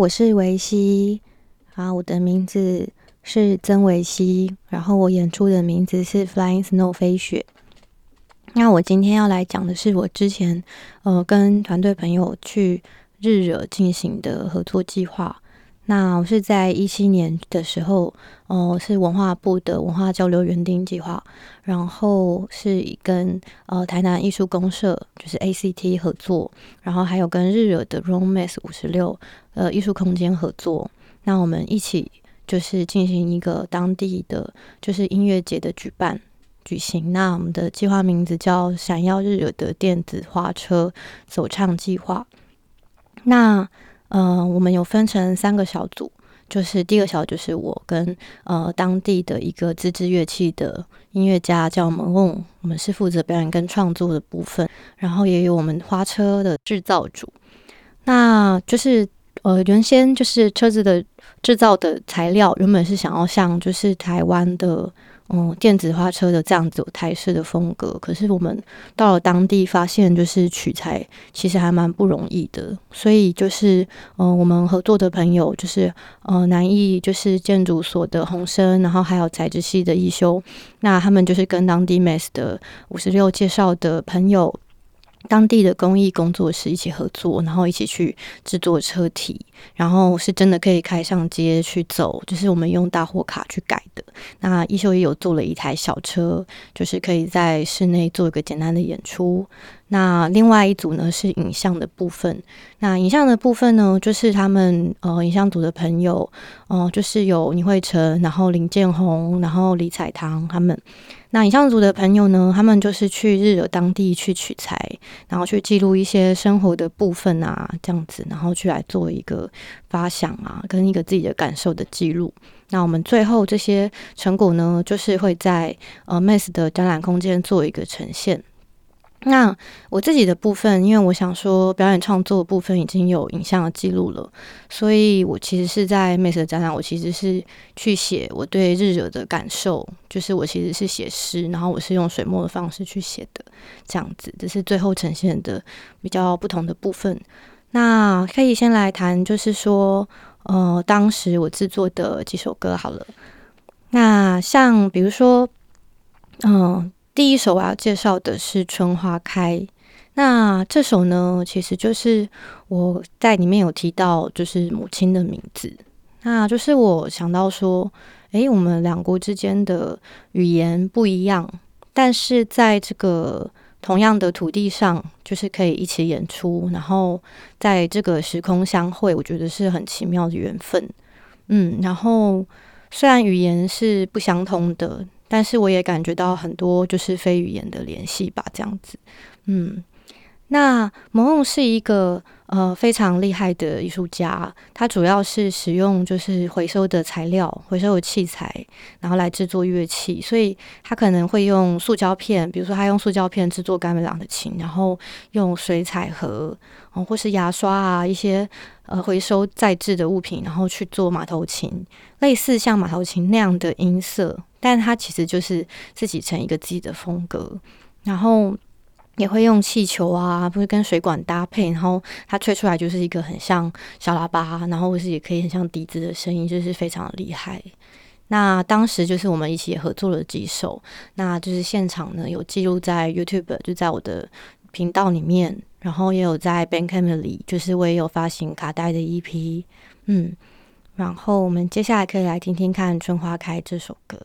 我是维西，啊，我的名字是曾维西，然后我演出的名字是 Flying Snow 飞雪。那我今天要来讲的是我之前呃跟团队朋友去日惹进行的合作计划。那我是在一七年的时候，哦、是文化部的文化交流园丁计划，然后是以跟呃台南艺术公社就是 ACT 合作，然后还有跟日惹的 Roommates 五十六呃艺术空间合作。那我们一起就是进行一个当地的就是音乐节的举办举行。那我们的计划名字叫“闪耀日惹的电子花车走唱计划”。那呃，我们有分成三个小组，就是第一个小组是我跟呃当地的一个自制乐器的音乐家叫蒙翁，我们是负责表演跟创作的部分，然后也有我们花车的制造组，那就是呃原先就是车子的制造的材料原本是想要像就是台湾的。嗯，电子花车的这样子台式的风格，可是我们到了当地发现，就是取材其实还蛮不容易的，所以就是嗯，我们合作的朋友就是呃南艺就是建筑所的洪生，然后还有材质系的一修，那他们就是跟当地 Mass 的五十六介绍的朋友。当地的工艺工作室一起合作，然后一起去制作车体，然后是真的可以开上街去走，就是我们用大货卡去改的。那一秀也有做了一台小车，就是可以在室内做一个简单的演出。那另外一组呢是影像的部分。那影像的部分呢，就是他们呃影像组的朋友，哦、呃，就是有倪慧成，然后林建宏，然后李彩棠他们。那影像组的朋友呢，他们就是去日惹当地去取材，然后去记录一些生活的部分啊，这样子，然后去来做一个发想啊，跟一个自己的感受的记录。那我们最后这些成果呢，就是会在呃 Mass 的展览空间做一个呈现。那我自己的部分，因为我想说表演创作部分已经有影像的记录了，所以我其实是在 Mass 的展览，我其实是去写我对日惹的感受，就是我其实是写诗，然后我是用水墨的方式去写的，这样子，这是最后呈现的比较不同的部分。那可以先来谈，就是说，呃，当时我制作的几首歌好了。那像比如说，嗯、第一首我要介绍的是《春花开》，那这首呢，其实就是我在里面有提到，就是母亲的名字。那就是我想到说，诶，我们两国之间的语言不一样，但是在这个同样的土地上，就是可以一起演出，然后在这个时空相会，我觉得是很奇妙的缘分。嗯，然后虽然语言是不相通的。但是我也感觉到很多就是非语言的联系吧，这样子，嗯，那萌萌是一个呃非常厉害的艺术家，他主要是使用就是回收的材料、回收的器材，然后来制作乐器，所以他可能会用塑胶片，比如说他用塑胶片制作甘美朗的琴，然后用水彩盒，哦，或是牙刷啊一些呃回收再制的物品，然后去做马头琴，类似像马头琴那样的音色。但他其实就是自己成一个自己的风格，然后也会用气球啊，不是跟水管搭配，然后它吹出来就是一个很像小喇叭，然后或是也可以很像笛子的声音，就是非常厉害。那当时就是我们一起合作了几首，那就是现场呢有记录在 YouTube，就在我的频道里面，然后也有在 Bandcamp 里，就是我也有发行卡带的 EP，嗯。然后我们接下来可以来听听看《春花开》这首歌。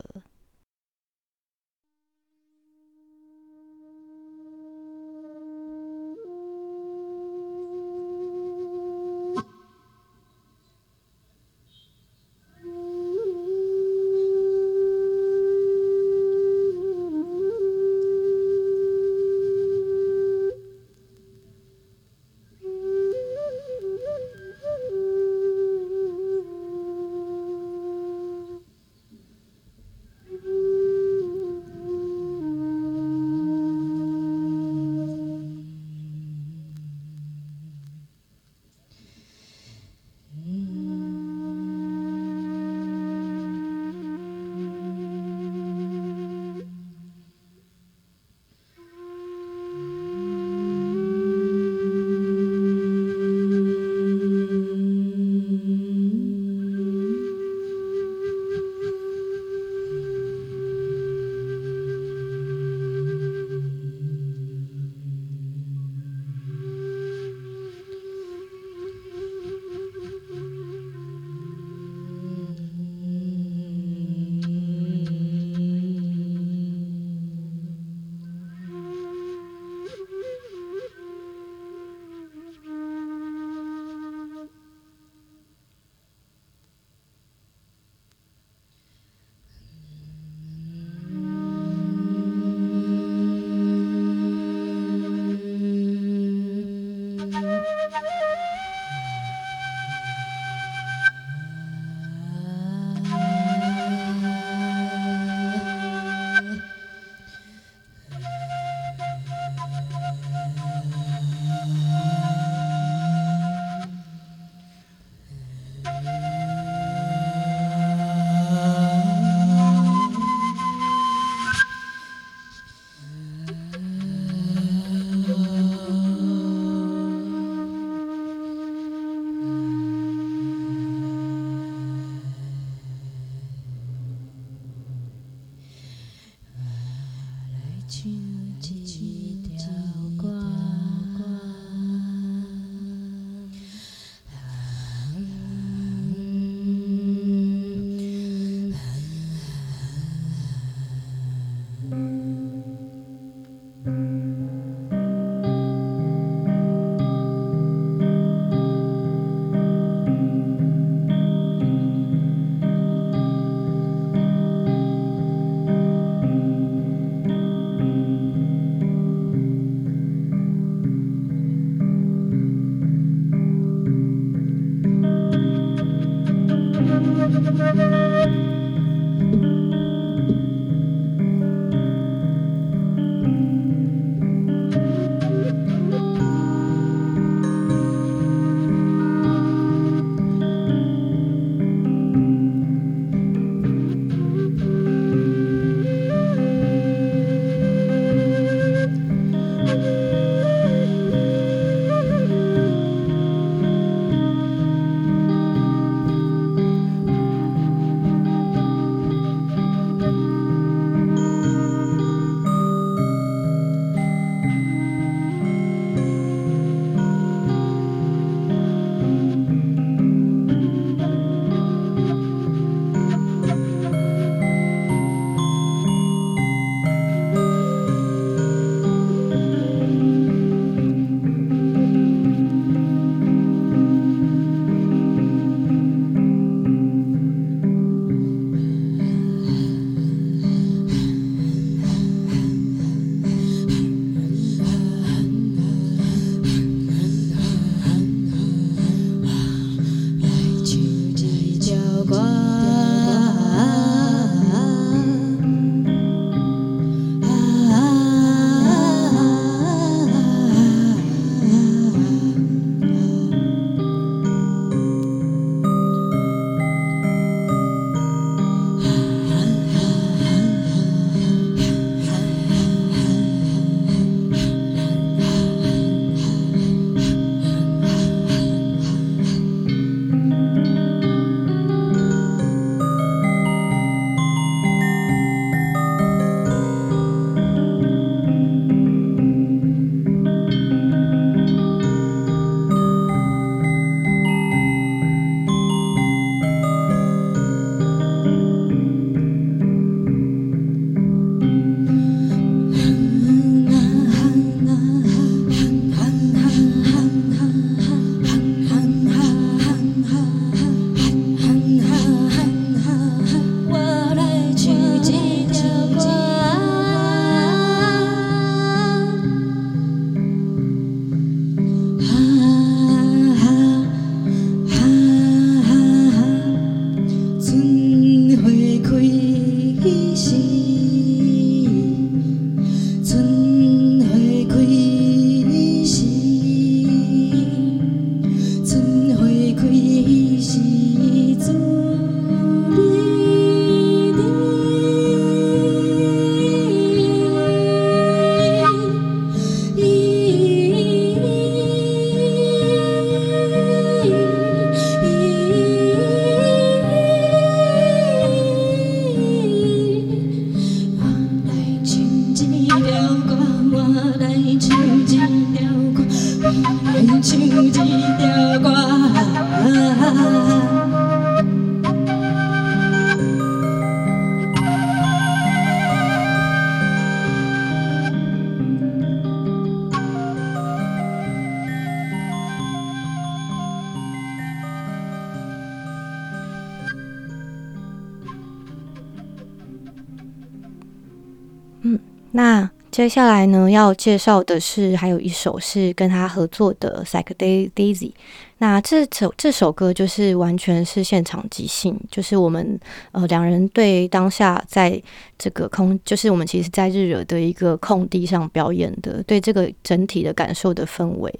嗯那接下来呢，要介绍的是还有一首是跟他合作的《Psychedelic Daisy》。那这首这首歌就是完全是现场即兴，就是我们呃两人对当下在这个空，就是我们其实在日惹的一个空地上表演的，对这个整体的感受的氛围，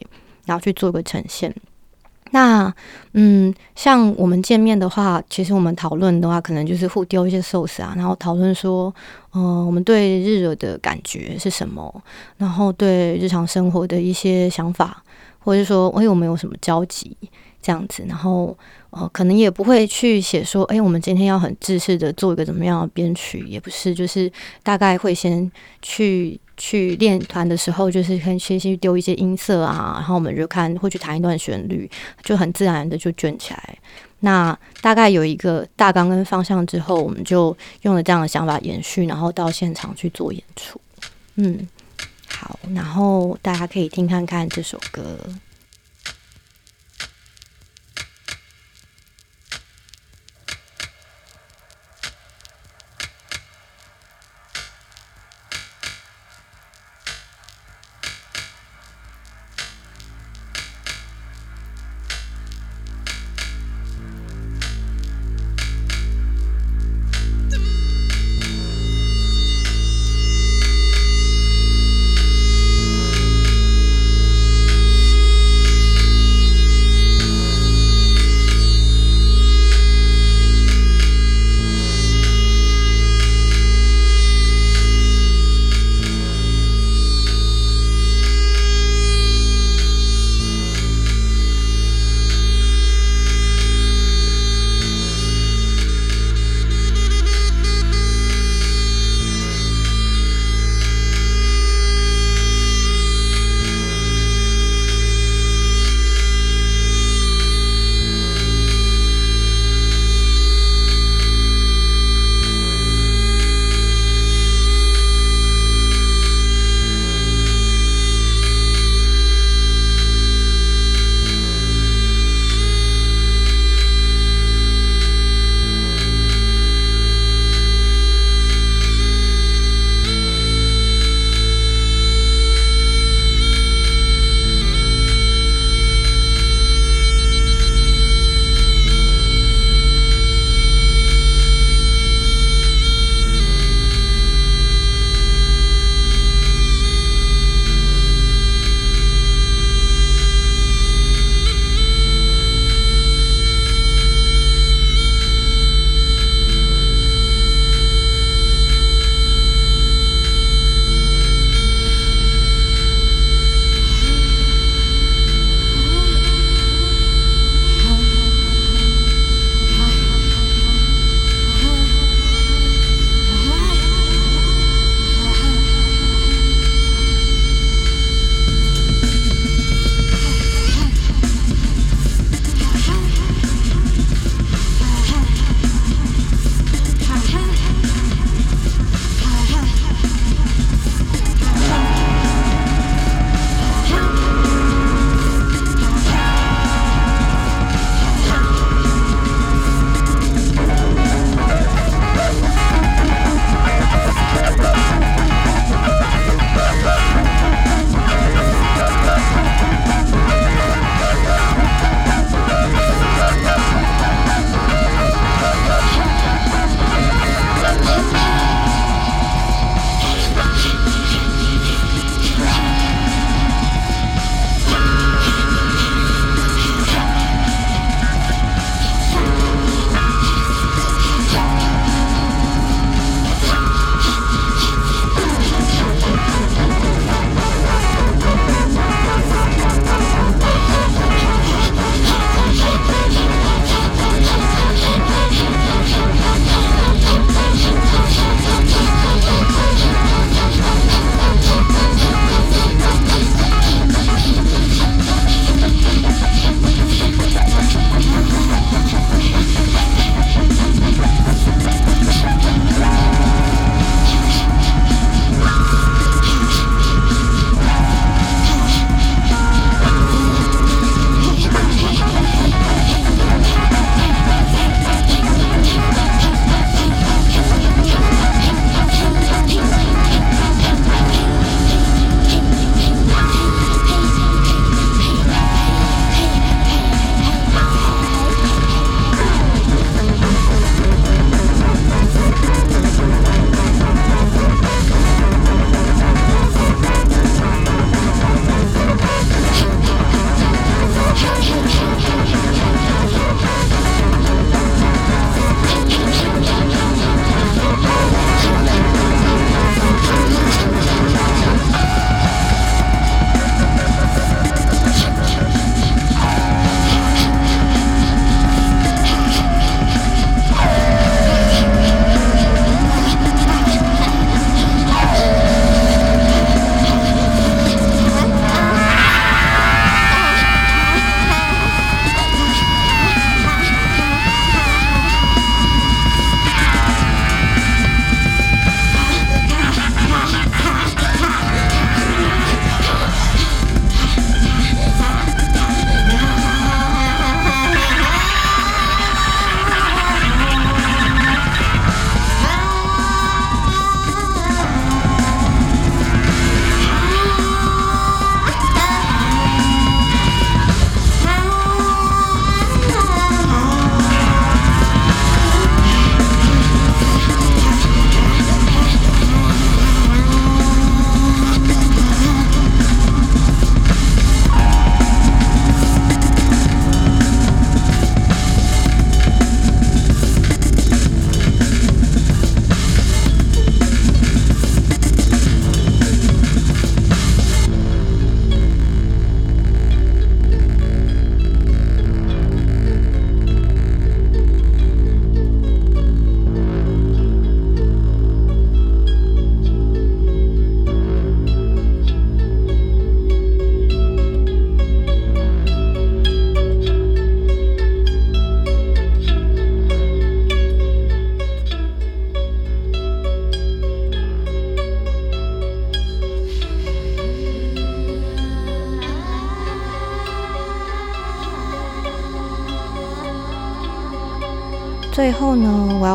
然后去做个呈现。那嗯，像我们见面的话，其实我们讨论的话，可能就是互丢一些寿司啊，然后讨论说，嗯、我们对日惹的感觉是什么，然后对日常生活的一些想法，或者是说，哎，我们有什么交集这样子，然后呃，可能也不会去写说，哎，我们今天要很正式的做一个怎么样的编曲，也不是，就是大概会先去。去练团的时候，就是先先去丢一些音色啊，然后我们就看会去弹一段旋律，就很自然的就卷起来。那大概有一个大纲跟方向之后，我们就用了这样的想法延续，然后到现场去做演出。嗯，好，然后大家可以听看看这首歌。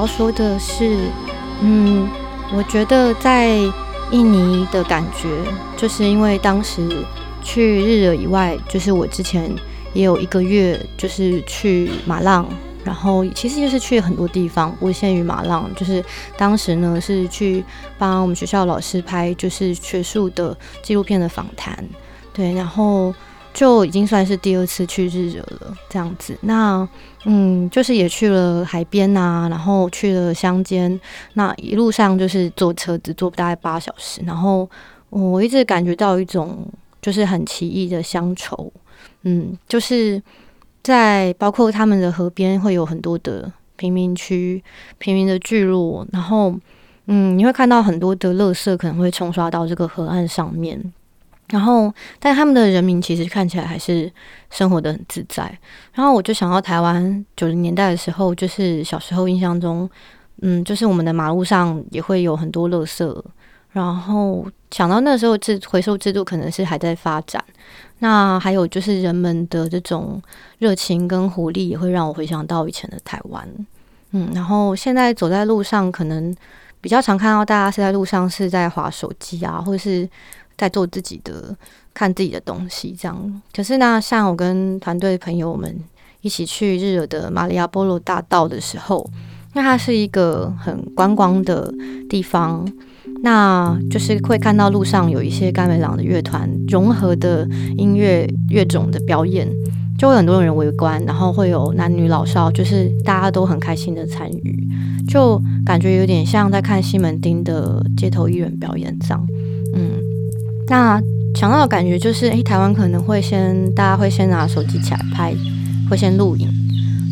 要说的是，嗯，我觉得在印尼的感觉，就是因为当时去日惹以外，就是我之前也有一个月，就是去马浪。然后其实就是去很多地方，不限于马浪。就是当时呢是去帮我们学校老师拍，就是学术的纪录片的访谈，对。然后就已经算是第二次去日惹了，这样子。那嗯，就是也去了海边啊，然后去了乡间。那一路上就是坐车子坐大概八小时，然后我一直感觉到一种就是很奇异的乡愁，嗯，就是。在包括他们的河边会有很多的贫民区、贫民的聚落，然后，嗯，你会看到很多的垃圾可能会冲刷到这个河岸上面，然后，但他们的人民其实看起来还是生活得很自在。然后我就想到台湾九零年代的时候，就是小时候印象中，嗯，就是我们的马路上也会有很多垃圾，然后想到那时候制回收制度可能是还在发展。那还有就是人们的这种热情跟活力，也会让我回想到以前的台湾。嗯，然后现在走在路上，可能比较常看到大家是在路上是在划手机啊，或者是在做自己的看自己的东西这样。可是呢，像我跟团队朋友们一起去日惹的马里亚波罗大道的时候，那它是一个很观光的地方。那就是会看到路上有一些甘美朗的乐团融合的音乐乐种的表演，就会很多人围观，然后会有男女老少，就是大家都很开心的参与，就感觉有点像在看西门町的街头艺人表演这样。那想到的感觉就是，诶，台湾可能会先大家会先拿手机起来拍，会先录影。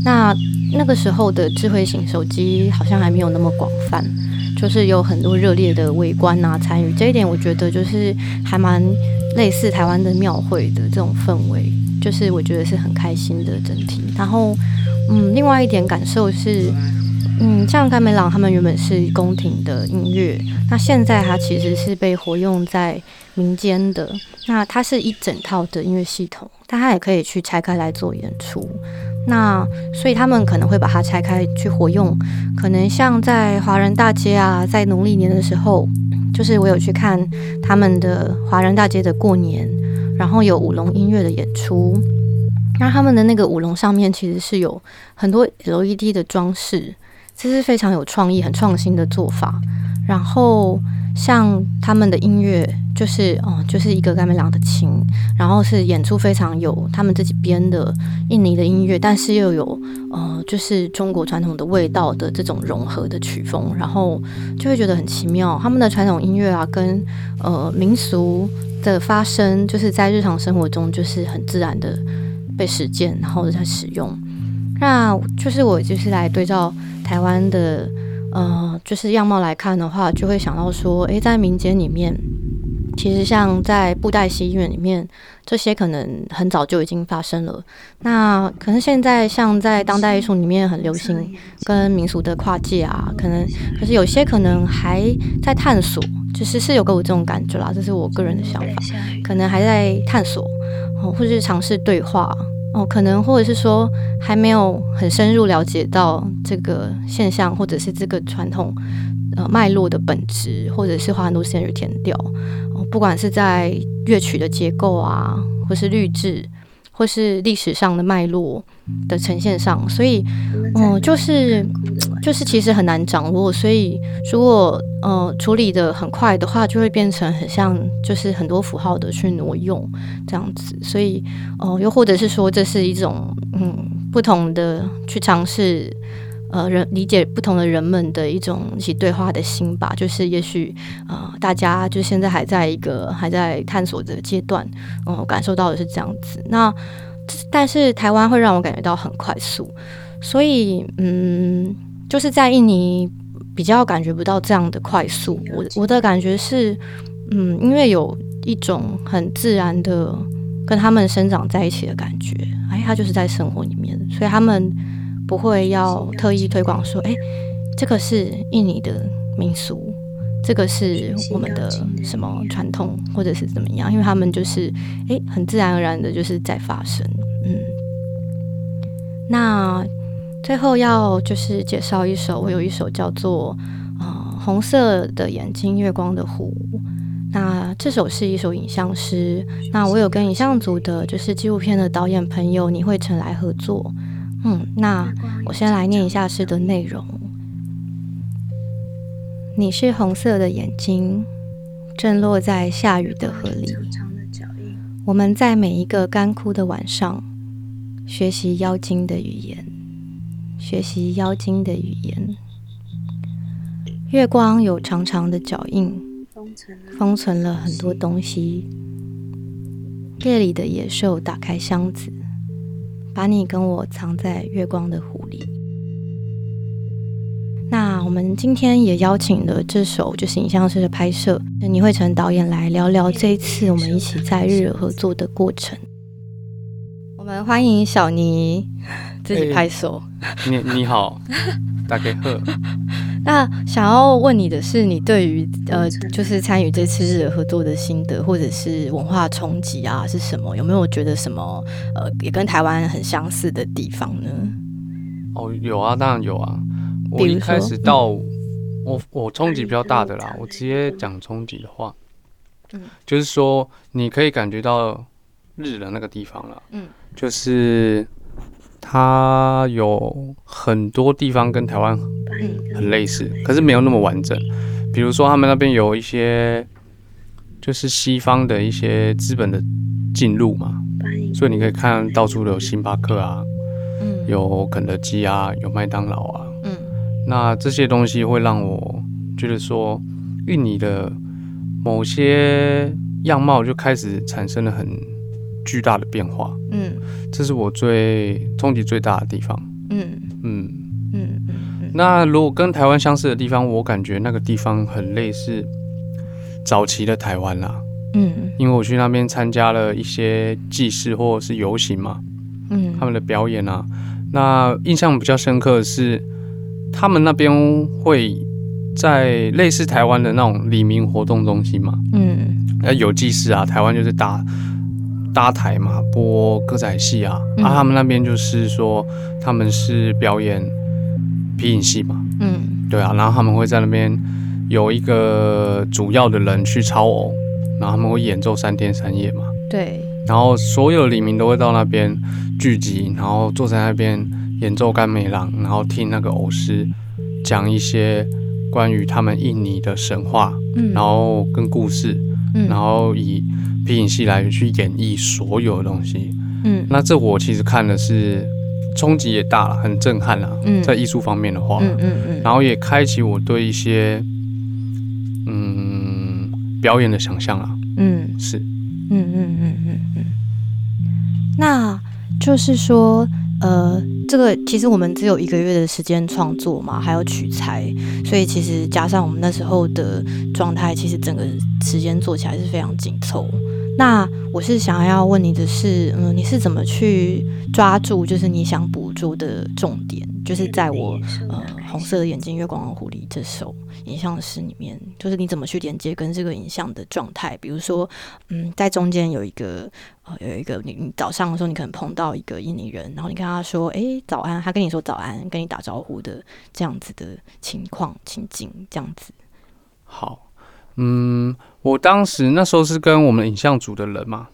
那那个时候的智慧型手机好像还没有那么广泛。就是有很多热烈的围观啊，参与这一点，我觉得就是还蛮类似台湾的庙会的这种氛围，就是我觉得是很开心的整体。然后，嗯，另外一点感受是，嗯，像甘美朗他们原本是宫廷的音乐，那现在它其实是被活用在民间的。那它是一整套的音乐系统，但它也可以去拆开来做演出。那所以他们可能会把它拆开去活用，可能像在华人大街啊，在农历年的时候，就是我有去看他们的华人大街的过年，然后有舞龙音乐的演出，那他们的那个舞龙上面其实是有很多 LED 的装饰，这是非常有创意、很创新的做法，然后。像他们的音乐，就是哦、就是一个甘美朗的琴，然后是演出非常有他们自己编的印尼的音乐，但是又有呃，就是中国传统的味道的这种融合的曲风，然后就会觉得很奇妙。他们的传统音乐啊，跟呃民俗的发生，就是在日常生活中就是很自然的被实践，然后在使用。那就是我就是来对照台湾的。呃，就是样貌来看的话，就会想到说，诶，在民间里面，其实像在布袋戏院里面，这些可能很早就已经发生了。那可能现在像在当代艺术里面很流行跟民俗的跨界啊，可能可是有些可能还在探索，就是是有给我这种感觉啦，这是我个人的想法，可能还在探索，哦，或者是尝试对话。哦，可能或者是说还没有很深入了解到这个现象，或者是这个传统呃脉络的本质，或者是花很多时间去填掉。哦，不管是在乐曲的结构啊，或是律制，或是历史上的脉络的呈现上，所以，嗯，就是就是其实很难掌握。所以如果呃处理的很快的话，就会变成很像就是很多符号的去挪用这样子。所以，哦、呃，又或者是说这是一种嗯不同的去尝试呃人理解不同的人们的一种一起对话的心吧。就是也许呃大家就现在还在一个还在探索的阶段，嗯、呃，感受到的是这样子。那但是台湾会让我感觉到很快速，所以嗯，就是在印尼比较感觉不到这样的快速。我我的感觉是，嗯，因为有一种很自然的跟他们生长在一起的感觉，哎，他就是在生活里面，所以他们不会要特意推广说，哎，这个是印尼的民俗。这个是我们的什么传统，或者是怎么样？因为他们就是诶，很自然而然的，就是在发生。嗯，那最后要就是介绍一首，我有一首叫做《呃红色的眼睛，月光的湖》。那这首是一首影像诗。那我有跟影像组的，就是纪录片的导演朋友倪慧成来合作。嗯，那我先来念一下诗的内容。你是红色的眼睛，正落在下雨的河里。我们在每一个干枯的晚上，学习妖精的语言，学习妖精的语言。月光有长长的脚印。封存了很多东西。夜里的野兽打开箱子，把你跟我藏在月光的湖里。那我们今天也邀请了这首就是影像式的拍摄，倪慧成导演来聊聊这一次我们一起在日惹合作的过程。我们欢迎小倪自己拍手。欸、你你好，大家好。那想要问你的是，你对于呃，就是参与这次日惹合作的心得，或者是文化冲击啊，是什么？有没有觉得什么呃，也跟台湾很相似的地方呢？哦，有啊，当然有啊。我一开始到、嗯、我我冲击比较大的啦，我直接讲冲击的话，嗯，就是说你可以感觉到日的那个地方了，嗯，就是。它有很多地方跟台湾很类似，可是没有那么完整。比如说，他们那边有一些就是西方的一些资本的进入嘛，所以你可以看到处都有星巴克啊，有肯德基啊，有麦当劳啊。嗯那这些东西会让我觉得说，印尼的某些样貌就开始产生了很巨大的变化。嗯。这是我最冲击最大的地方。嗯嗯嗯嗯。那如果跟台湾相似的地方，我感觉那个地方很类似早期的台湾啦。嗯。因为我去那边参加了一些祭祀或者是游行嘛。嗯。他们的表演啊，那印象比较深刻的是，他们那边会在类似台湾的那种黎明活动中心嘛。嗯。那有祭祀啊，台湾就是搭。搭台嘛，播歌仔戏啊，嗯、啊，他们那边就是说他们是表演皮影戏嘛，嗯，对啊，然后他们会在那边有一个主要的人去操偶，然后他们会演奏三天三夜嘛，对，然后所有的里民都会到那边聚集，然后坐在那边演奏甘美郎，然后听那个偶师讲一些关于他们印尼的神话，嗯，然后跟故事，嗯，然后以。皮影戏来去演绎所有的东西，嗯，那这我其实看的是冲击也大了，很震撼啦，嗯，在艺术方面的话，嗯嗯嗯，然后也开启我对一些嗯表演的想象啊，嗯，是，嗯嗯嗯嗯嗯，那就是说，呃，这个其实我们只有一个月的时间创作嘛，还有取材，所以其实加上我们那时候的状态，其实整个时间做起来是非常紧凑。那我是想要问你的是，嗯，你是怎么去抓住，就是你想捕捉的重点，就是在我呃红色的眼睛，月光和狐狸这首影像诗里面，就是你怎么去连接跟这个影像的状态，比如说，嗯，在中间有一个呃有一个你你早上的时候，你可能碰到一个印尼人，然后你跟他说，哎、欸，早安，他跟你说早安，跟你打招呼的这样子的情况情景，这样子。好。嗯，我当时那时候是跟我们影像组的人嘛，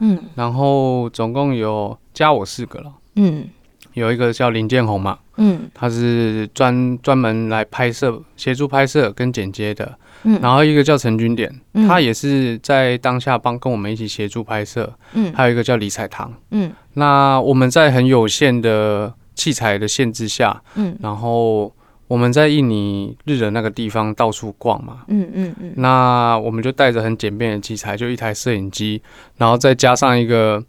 嗯，然后总共有加我四个了，嗯，有一个叫林建宏嘛，嗯，他是专专门来拍摄、协助拍摄跟剪接的，嗯，然后一个叫陈君典，嗯，他也是在当下帮跟我们一起协助拍摄，嗯，还有一个叫李彩棠，嗯，那我们在很有限的器材的限制下，嗯，然后。我们在印尼日的那个地方到处逛嘛，嗯嗯嗯，那我们就带着很简便的器材，就一台摄影机，然后再加上一个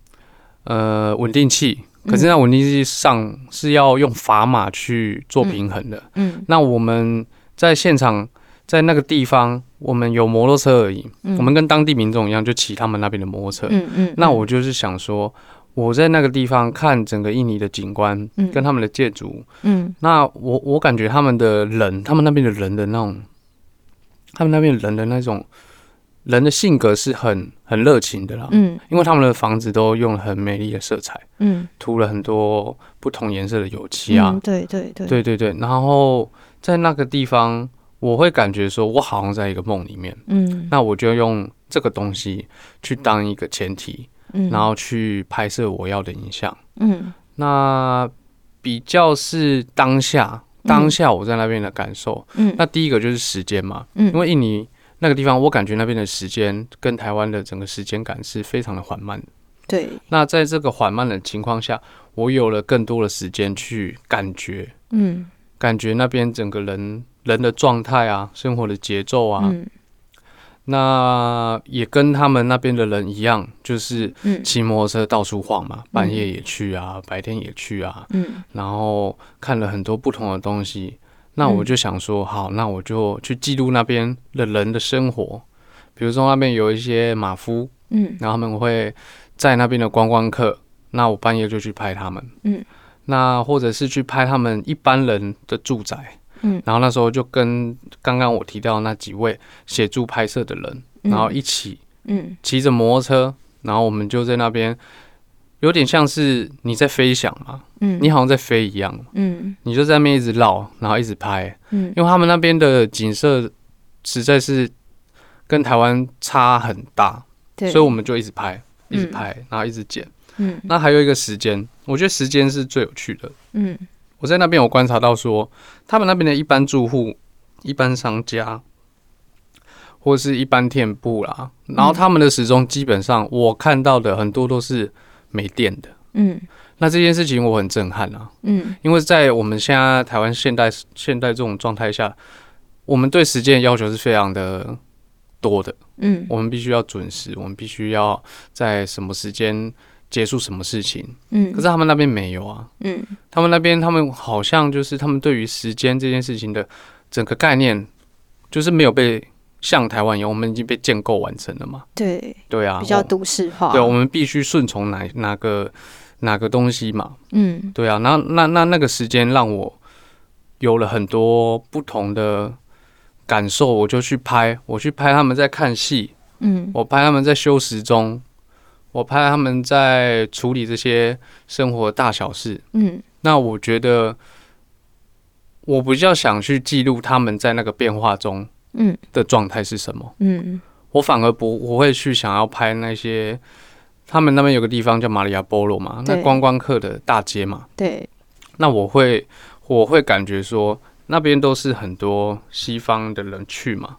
呃稳定器，可是那稳定器上是要用砝码去做平衡的，嗯，那我们在现场在那个地方，我们有摩托车而已，嗯。我们跟当地民众一样，就骑他们那边的摩托车，嗯嗯，那我就是想说。我在那个地方看整个印尼的景观，跟他们的建筑，嗯，那我我感觉他们的人，他们那边的人的那种，他们那边人的那种人的性格是很很热情的啦，嗯，因为他们的房子都用了很美丽的色彩，嗯，涂了很多不同颜色的油漆啊，对对对，对对对，然后在那个地方，我会感觉说，我好像在一个梦里面，嗯，那我就用这个东西去当一个前提，嗯，然后去拍摄我要的影像，嗯，那比较是当下，当下我在那边的感受，嗯，那第一个就是时间嘛，嗯，因为印尼。那个地方，我感觉那边的时间跟台湾的整个时间感是非常的缓慢的。对。那在这个缓慢的情况下，我有了更多的时间去感觉，嗯，感觉那边整个人人的状态啊，生活的节奏啊，嗯，那也跟他们那边的人一样，就是骑摩托车到处晃嘛，半夜也去啊，白天也去啊，嗯，然后看了很多不同的东西。那我就想说，好，那我就去记录那边的人的生活，比如说那边有一些马夫，嗯，然后他们会在那边的观光客，那我半夜就去拍他们，嗯，那或者是去拍他们一般人的住宅，嗯，然后那时候就跟刚刚我提到那几位协助拍摄的人，然后一起，嗯，骑着摩托车，然后我们就在那边。有点像是你在飞翔嘛，嗯，你好像在飞一样，嗯，你就在那边一直绕，然后一直拍，嗯，因为他们那边的景色实在是跟台湾差很大，对，所以我们就一直拍，一直拍，然后一直剪，嗯，那还有一个时间，我觉得时间是最有趣的，嗯，我在那边有观察到说，他们那边的一般住户、一般商家或者是一般店铺啦，然后他们的时钟基本上我看到的很多都是。没电的，嗯，那这件事情我很震撼啊，嗯，因为在我们现在台湾现代现代这种状态下，我们对时间的要求是非常的多的，嗯，我们必须要准时，我们必须要在什么时间结束什么事情，嗯，可是他们那边没有啊，嗯，他们那边他们好像就是他们对于时间这件事情的整个概念就是没有被。像台湾一样，我们已经被建构完成了嘛？对，对啊，比较都市化。对，我们必须顺从哪哪个哪个东西嘛？嗯，对啊。那那那那个时间让我有了很多不同的感受，我就去拍，我去拍他们在看戏，嗯，我拍他们在修时钟，我拍他们在处理这些生活大小事，嗯。那我觉得我比较想去记录他们在那个变化中。嗯，的状态是什么？嗯，我反而不，我会去想要拍那些，他们那边有个地方叫马里亚波罗嘛，那观光客的大街嘛。对，那我会，我会感觉说，那边都是很多西方的人去嘛，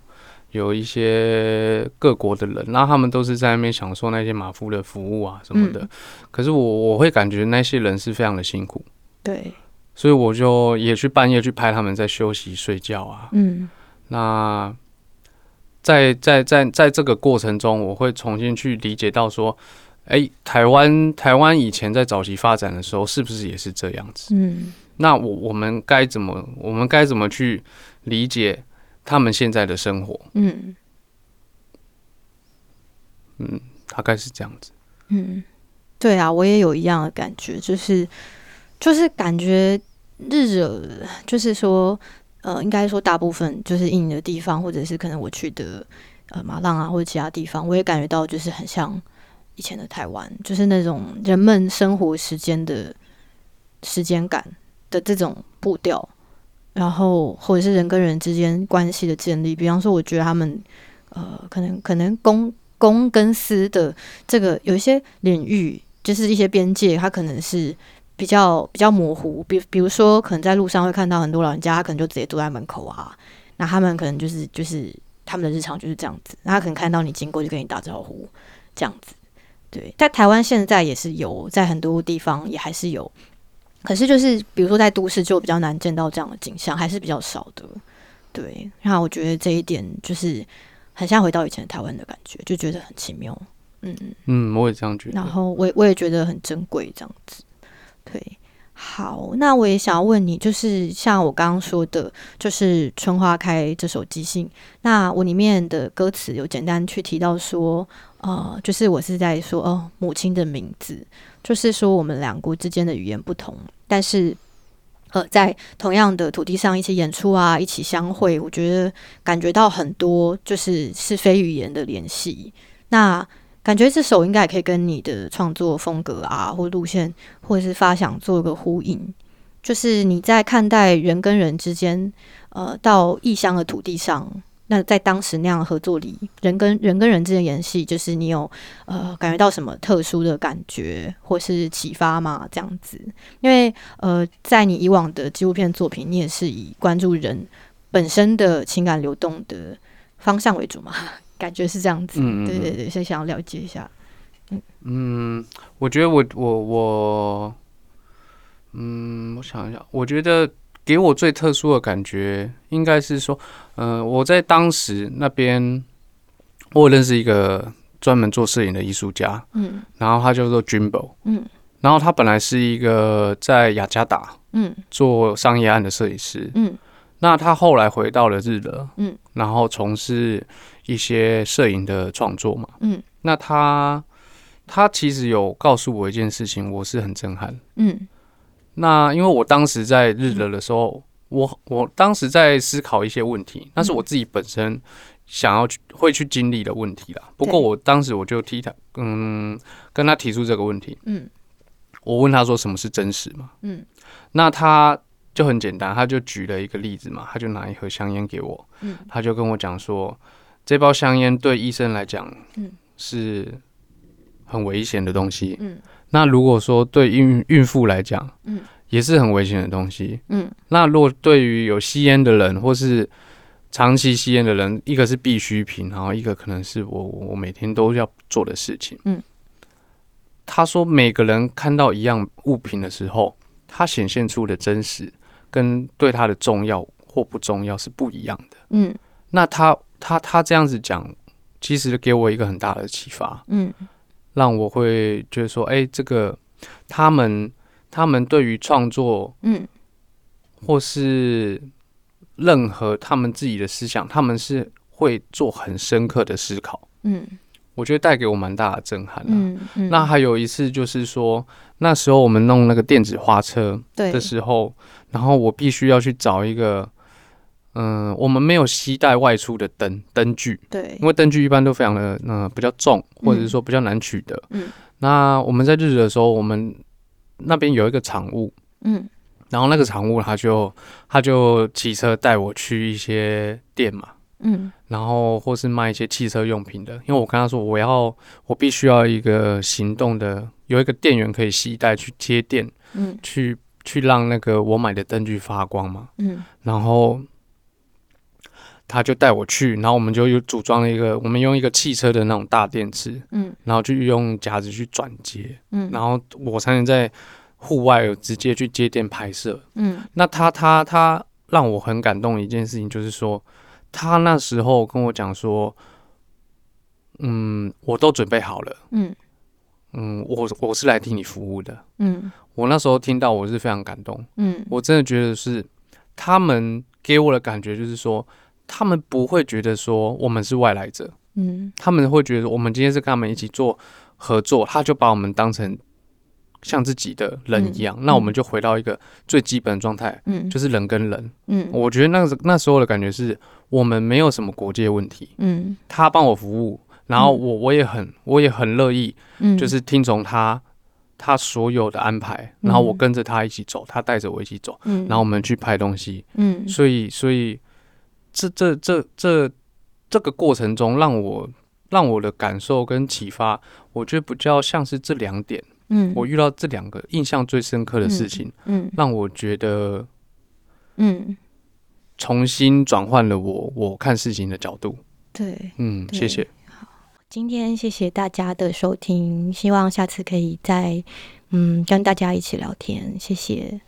有一些各国的人，那他们都是在那边享受那些马夫的服务啊什么的。嗯，可是我我会感觉那些人是非常的辛苦。对，所以我就也去半夜去拍他们在休息睡觉啊。嗯。那在在在在这个过程中，我会重新去理解到说，哎、欸，台湾台湾以前在早期发展的时候，是不是也是这样子？嗯，那我我们该怎么我们该怎么去理解他们现在的生活？嗯嗯，大概是这样子。嗯，对啊，我也有一样的感觉，就是就是感觉日惹，就是说。呃，应该说大部分就是印尼的地方，或者是可能我去的呃马浪啊，或者其他地方，我也感觉到就是很像以前的台湾，就是那种人们生活时间的时间感的这种步调，然后或者是人跟人之间关系的建立。比方说，我觉得他们呃，可能可能公公跟私的这个有一些领域，就是一些边界，它可能是。比较比较模糊，比比如说，可能在路上会看到很多老人家，他可能就直接坐在门口啊。那他们可能就是就是他们的日常就是这样子。那他可能看到你经过就跟你打招呼，这样子。对，在台湾现在也是有，在很多地方也还是有。可是就是比如说在都市就比较难见到这样的景象，还是比较少的。对，那我觉得这一点就是很像回到以前台湾的感觉，就觉得很奇妙。嗯嗯，我也这样觉得。然后我我也觉得很珍贵，这样子。对，好，那我也想要问你，就是像我刚刚说的，就是《春花开》这首即兴，那我里面的歌词有简单去提到说，呃，就是我是在说，哦，母亲的名字，就是说我们两国之间的语言不同，但是呃，在同样的土地上一起演出啊，一起相会，我觉得感觉到很多就是是非语言的联系。那感觉这首应该也可以跟你的创作风格啊，或路线，或者是发想做一个呼应。就是你在看待人跟人之间，呃，到异乡的土地上。那在当时那样的合作里，人跟人跟人之间演戏，就是你有呃感觉到什么特殊的感觉或是启发吗？这样子，因为呃，在你以往的纪录片作品，你也是以关注人本身的情感流动的方向为主嘛？感觉是这样子。对对对，所以想要了解一下。嗯嗯，我觉得我我我，嗯，我想一下，我觉得。给我最特殊的感觉，应该是说，嗯、呃，我在当时那边，我认识一个专门做摄影的艺术家，嗯，然后他叫做 Jimbo，嗯，然后他本来是一个在雅加达，嗯，做商业案的摄影师，嗯，那他后来回到了日德，嗯，然后从事一些摄影的创作嘛，嗯，那他他其实有告诉我一件事情，我是很震撼，嗯。那因为我当时在日德的时候，我我当时在思考一些问题，那是我自己本身想要去会去经历的问题啦。不过我当时我就替他，嗯，跟他提出这个问题，嗯，我问他说什么是真实嘛，嗯，那他就很简单，他就举了一个例子嘛，他就拿一盒香烟给我，嗯，他就跟我讲说，这包香烟对医生来讲，嗯，是很危险的东西，嗯。那如果说对孕孕妇来讲，嗯，也是很危险的东西，嗯。那如果对于有吸烟的人，或是长期吸烟的人，一个是必需品，然后一个可能是我我每天都要做的事情，嗯。他说，每个人看到一样物品的时候，他显现出的真实跟对他的重要或不重要是不一样的，嗯。那他他他这样子讲，其实给我一个很大的启发，嗯。让我会觉得说，哎、欸，这个他们他们对于创作，嗯，或是任何他们自己的思想，他们是会做很深刻的思考，嗯，我觉得带给我蛮大的震撼、啊。嗯嗯、那还有一次就是说，那时候我们弄那个电子花车的时候，然后我必须要去找一个。嗯，我们没有携带外出的灯灯具，对，因为灯具一般都非常的嗯、呃、比较重，或者是说比较难取得。嗯，那我们在日子的时候，我们那边有一个场务，嗯，然后那个场务他就他就骑车带我去一些店嘛，嗯，然后或是卖一些汽车用品的，因为我跟他说我要我必须要一个行动的，有一个电源可以携带去接电，嗯，去去让那个我买的灯具发光嘛，嗯，然后。他就带我去，然后我们就又组装了一个，我们用一个汽车的那种大电池，嗯，然后就用夹子去转接，嗯，然后我才能在户外直接去接电拍摄，嗯，那他他他让我很感动的一件事情就是说，他那时候跟我讲说，嗯，我都准备好了，嗯。嗯，我我是来替你服务的，嗯，我那时候听到我是非常感动，嗯，我真的觉得是他们给我的感觉就是说。他们不会觉得说我们是外来者，嗯，他们会觉得我们今天是跟他们一起做合作，他就把我们当成像自己的人一样，嗯、那我们就回到一个最基本的状态，嗯，就是人跟人，嗯，我觉得那个那时候的感觉是我们没有什么国界问题，嗯，他帮我服务，然后我我也很我也很乐意，嗯，就是听从他他所有的安排，然后我跟着他一起走，他带着我一起走，嗯，然后我们去拍东西，嗯，所以所以。这这这这这个过程中，让我让我的感受跟启发，我觉得比较像是这两点。嗯，我遇到这两个印象最深刻的事情，嗯，嗯，让我觉得，嗯，重新转换了我我看事情的角度。对，嗯，谢谢。好，今天谢谢大家的收听，希望下次可以再嗯跟大家一起聊天。谢谢。